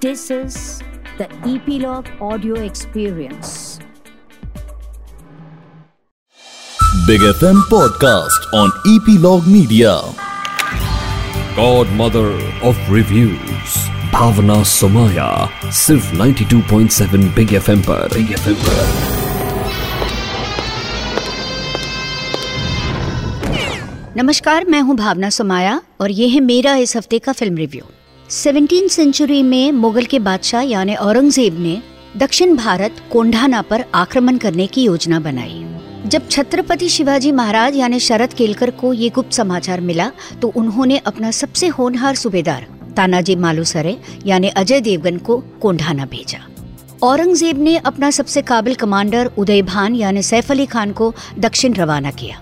This is the Epilogue Audio Experience. Big FM podcast on Epilogue Media. Godmother of Reviews Bhawana Somaaya सिर्फ़ 92.7 big FM पर big FM पर नमस्कार मैं हूँ भावना सोमाया और ये है मेरा इस हफ़्ते का फ़िल्म रिव्यू सेवनटीन सेंचुरी में मुगल के बादशाह यानी औरंगज़ेब ने दक्षिण भारत कोंढाना पर आक्रमण करने की योजना बनाई। जब छत्रपति शिवाजी महाराज यानी शरद केलकर को ये गुप्त समाचार मिला तो उन्होंने अपना सबसे होनहार सूबेदार, तानाजी मालूसरे यानी अजय देवगन को कोंढाना भेजा। औरंगज़ेब ने अपना सबसे काबिल कमांडर उदय भान यानी सैफ अली खान को दक्षिण रवाना किया।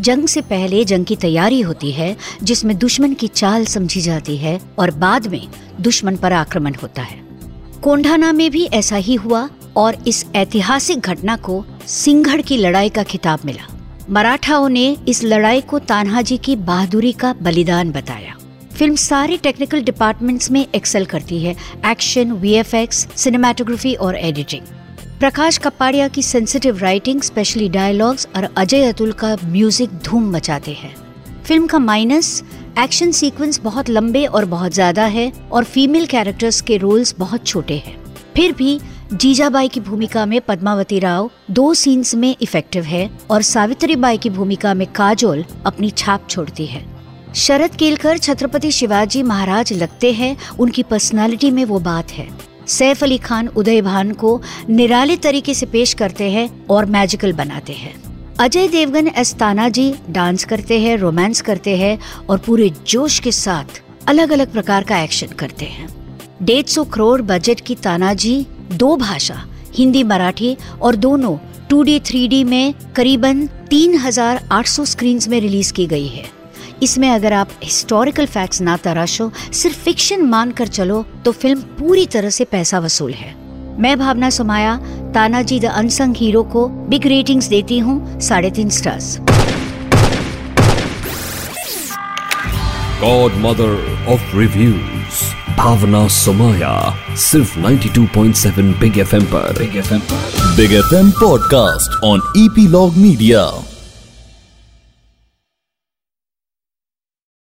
जंग से पहले जंग की तैयारी होती है, जिसमें दुश्मन की चाल समझी जाती है और बाद में दुश्मन पर आक्रमण होता है। कोंढाना में भी ऐसा ही हुआ और इस ऐतिहासिक घटना को सिंघड़ की लड़ाई का खिताब मिला। मराठाओं ने इस लड़ाई को तान्हाजी की बहादुरी का बलिदान बताया। फ़िल्म सारे टेक्निकल डिपार्टमेंट्स में एक्सेल करती है, एक्शन वीएफएक्स सिनेमाटोग्राफी और एडिटिंग। प्रकाश कपाड़िया की सेंसिटिव राइटिंग स्पेशली डायलॉग्स और अजय अतुल का म्यूज़िक धूम मचाते हैं। फ़िल्म का माइनस एक्शन सीक्वेंस बहुत लंबे और बहुत ज़्यादा है और फीमेल कैरेक्टर्स के रोल्स बहुत छोटे हैं। फिर भी जीजाबाई की भूमिका में पद्मावती राव दो सीन्स में इफ़ेक्टिव है और सावित्री बाई की भूमिका में काजोल अपनी छाप छोड़ती है। शरद केलकर, छत्रपति शिवाजी महाराज लगते हैं, उनकी पर्सनालिटी में वो बात है। सैफ अली खान उदय भान को निराले तरीके से पेश करते हैं और मैजिकल बनाते हैं। अजय देवगन एस तानाजी डांस करते हैं रोमांस करते हैं और पूरे जोश के साथ अलग अलग प्रकार का एक्शन करते हैं। डेढ़ सौ करोड़ बजट की तानाजी दो भाषा हिंदी मराठी और दोनों 2D 3D में करीबन 3,800 स्क्रीन में रिलीज़ की गई है। इसमें अगर आप हिस्टोरिकल फैक्ट्स ना तराशो सिर्फ़ फिक्शन मान कर चलो तो फ़िल्म पूरी तरह से पैसा वसूल है। मैं Bhawana Somaaya Tanhaji the unsung hero को बिग रेटिंग्स देती हूँ साढ़े तीन stars Godmother of Reviews Bhawana Somaaya सिर्फ़ 92.7 बिग एफएम पर। बिग एफएम पर। Big FM podcast on Epilogue Media.